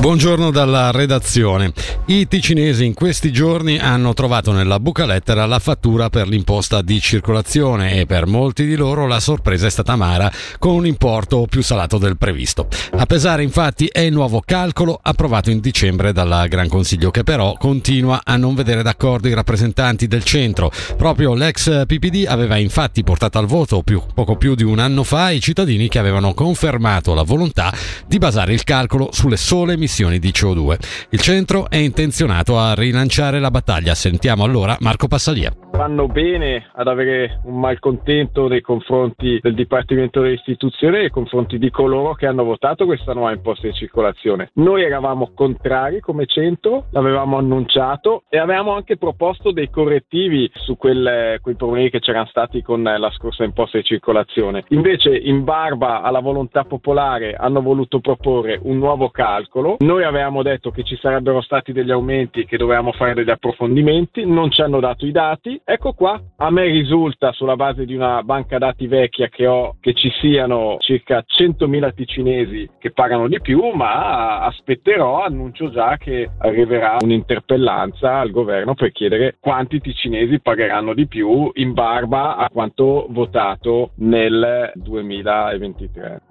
Buongiorno dalla redazione. I ticinesi in questi giorni hanno trovato nella buca lettera la fattura per l'imposta di circolazione e per molti di loro la sorpresa è stata amara con un importo più salato del previsto. A pesare infatti è il nuovo calcolo approvato in dicembre dal Gran Consiglio che però continua a non vedere d'accordo i rappresentanti del centro. Proprio l'ex PPD aveva infatti portato al voto più, poco più di un anno fa i cittadini che avevano confermato la volontà di basare il calcolo sulle sole emissioni emissioni di CO2. Il centro è intenzionato a rilanciare la battaglia. Sentiamo allora Marco Passalia fanno bene ad avere un malcontento nei confronti del Dipartimento dell'Istituzione e nei confronti di coloro che hanno votato questa nuova imposta di circolazione. Noi eravamo contrari come centro, l'avevamo annunciato e avevamo anche proposto dei correttivi su quelle, quei problemi che c'erano stati con la scorsa imposta di circolazione. Invece, in barba alla volontà popolare, hanno voluto proporre un nuovo calcolo. Noi avevamo detto che ci sarebbero stati degli aumenti, che dovevamo fare degli approfondimenti, non ci hanno dato i dati Ecco qua, a me risulta sulla base di una banca dati vecchia che ho che ci siano circa 100.000 ticinesi che pagano di più, ma aspetterò, annuncio già che arriverà un'interpellanza al governo per chiedere quanti ticinesi pagheranno di più in barba a quanto votato nel 2023.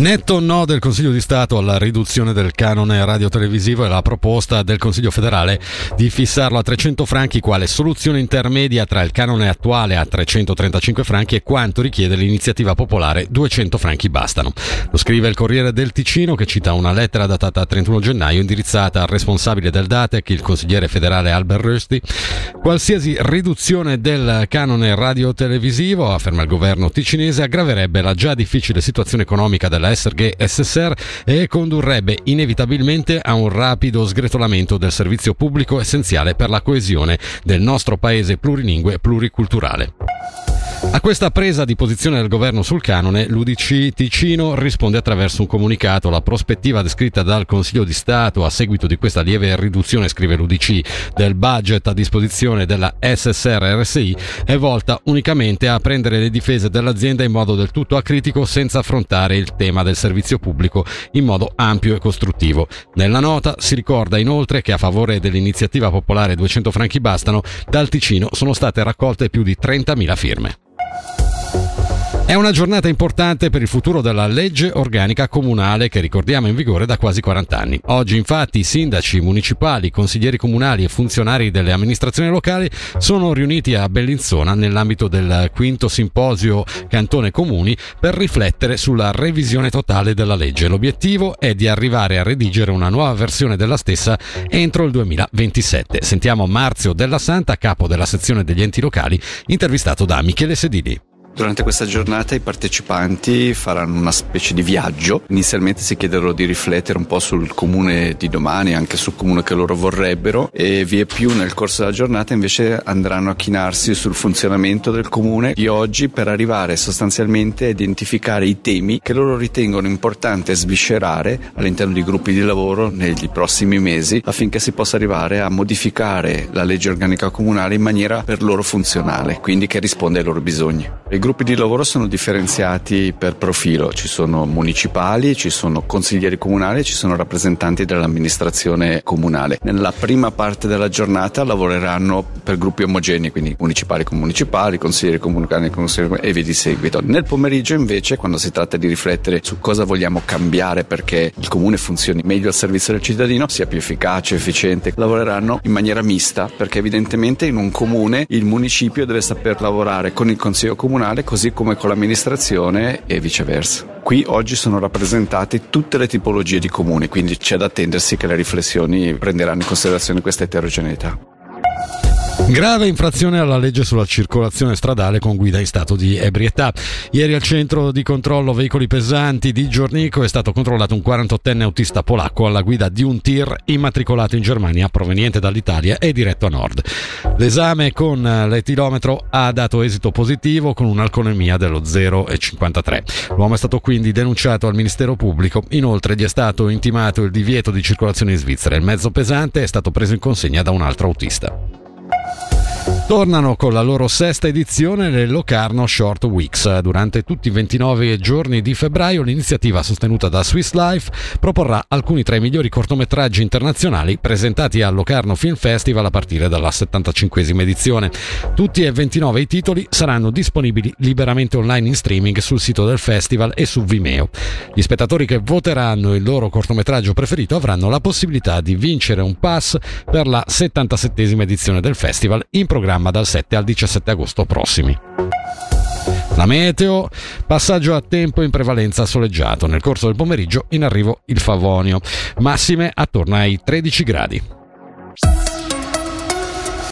Netto no del Consiglio di Stato alla riduzione del canone radiotelevisivo e la proposta del Consiglio federale di fissarlo a 300 franchi quale soluzione intermedia tra il canone attuale a 335 franchi e quanto richiede l'iniziativa popolare 200 franchi bastano. Lo scrive il Corriere del Ticino che cita una lettera datata 31 gennaio indirizzata al responsabile del DATEC, il consigliere federale Albert Rösti. Qualsiasi riduzione del canone radiotelevisivo, afferma il governo ticinese, aggraverebbe la già difficile situazione economica della SRG SSR e condurrebbe inevitabilmente a un rapido sgretolamento del servizio pubblico essenziale per la coesione del nostro paese plurilingue e pluriculturale. A questa presa di posizione del governo sul canone, l'UDC Ticino risponde attraverso un comunicato. La prospettiva descritta dal Consiglio di Stato a seguito di questa lieve riduzione, scrive l'UDC, del budget a disposizione della SSR RSI è volta unicamente a prendere le difese dell'azienda in modo del tutto acritico senza affrontare il tema del servizio pubblico in modo ampio e costruttivo. Nella nota si ricorda inoltre che a favore dell'iniziativa popolare 200 franchi bastano, dal Ticino sono state raccolte più di 30.000 firme. È una giornata importante per il futuro della legge organica comunale che ricordiamo in vigore da quasi 40 anni. Oggi infatti sindaci municipali, consiglieri comunali e funzionari delle amministrazioni locali sono riuniti a Bellinzona nell'ambito del quinto simposio Cantone Comuni per riflettere sulla revisione totale della legge. L'obiettivo è di arrivare a redigere una nuova versione della stessa entro il 2027. Sentiamo Marzio Della Santa, capo della sezione degli enti locali, intervistato da Michele Sedini. Durante questa giornata i partecipanti faranno una specie di viaggio. Inizialmente si chiederò di riflettere un po' sul comune di domani, anche sul comune che loro vorrebbero e via più nel corso della giornata invece andranno a chinarsi sul funzionamento del comune di oggi per arrivare sostanzialmente a identificare i temi che loro ritengono importante sviscerare all'interno di gruppi di lavoro negli prossimi mesi affinché si possa arrivare a modificare la legge organica comunale in maniera per loro funzionale, quindi che risponde ai loro bisogni. Gruppi di lavoro sono differenziati per profilo, ci sono municipali, ci sono consiglieri comunali, ci sono rappresentanti dell'amministrazione comunale. Nella prima parte della giornata lavoreranno per gruppi omogenei, quindi municipali con municipali, consiglieri comunali con consiglieri e via di seguito. Nel pomeriggio invece, quando si tratta di riflettere su cosa vogliamo cambiare perché il comune funzioni meglio al servizio del cittadino, sia più efficace, efficiente, lavoreranno in maniera mista perché evidentemente in un comune il municipio deve saper lavorare con il consiglio comunale comunale così come con l'amministrazione e viceversa. Qui oggi sono rappresentate tutte le tipologie di comuni, quindi c'è da attendersi che le riflessioni prenderanno in considerazione questa eterogeneità. Grave infrazione alla legge sulla circolazione stradale con guida in stato di ebrietà. Ieri al centro di controllo veicoli pesanti di Giornico è stato controllato un 48enne autista polacco alla guida di un tir immatricolato in Germania proveniente dall'Italia e diretto a nord. L'esame con l'etilometro ha dato esito positivo con un'alcolemia dello 0,53. L'uomo è stato quindi denunciato al Ministero Pubblico. Inoltre gli è stato intimato il divieto di circolazione in Svizzera. Il mezzo pesante è stato preso in consegna da un altro autista. Thank you. Tornano con la loro sesta edizione le Locarno Short Weeks. Durante tutti i 29 giorni di febbraio l'iniziativa sostenuta da Swiss Life proporrà alcuni tra i migliori cortometraggi internazionali presentati al Locarno Film Festival a partire dalla 75 edizione. Tutti e 29 i titoli saranno disponibili liberamente online in streaming sul sito del festival e su Vimeo. Gli spettatori che voteranno il loro cortometraggio preferito avranno la possibilità di vincere un pass per la 77 edizione del festival in programma programma dal 7 al 17 agosto prossimi. La meteo, passaggio a tempo in prevalenza soleggiato. Nel corso del pomeriggio in arrivo il Favonio, massime attorno ai 13 gradi.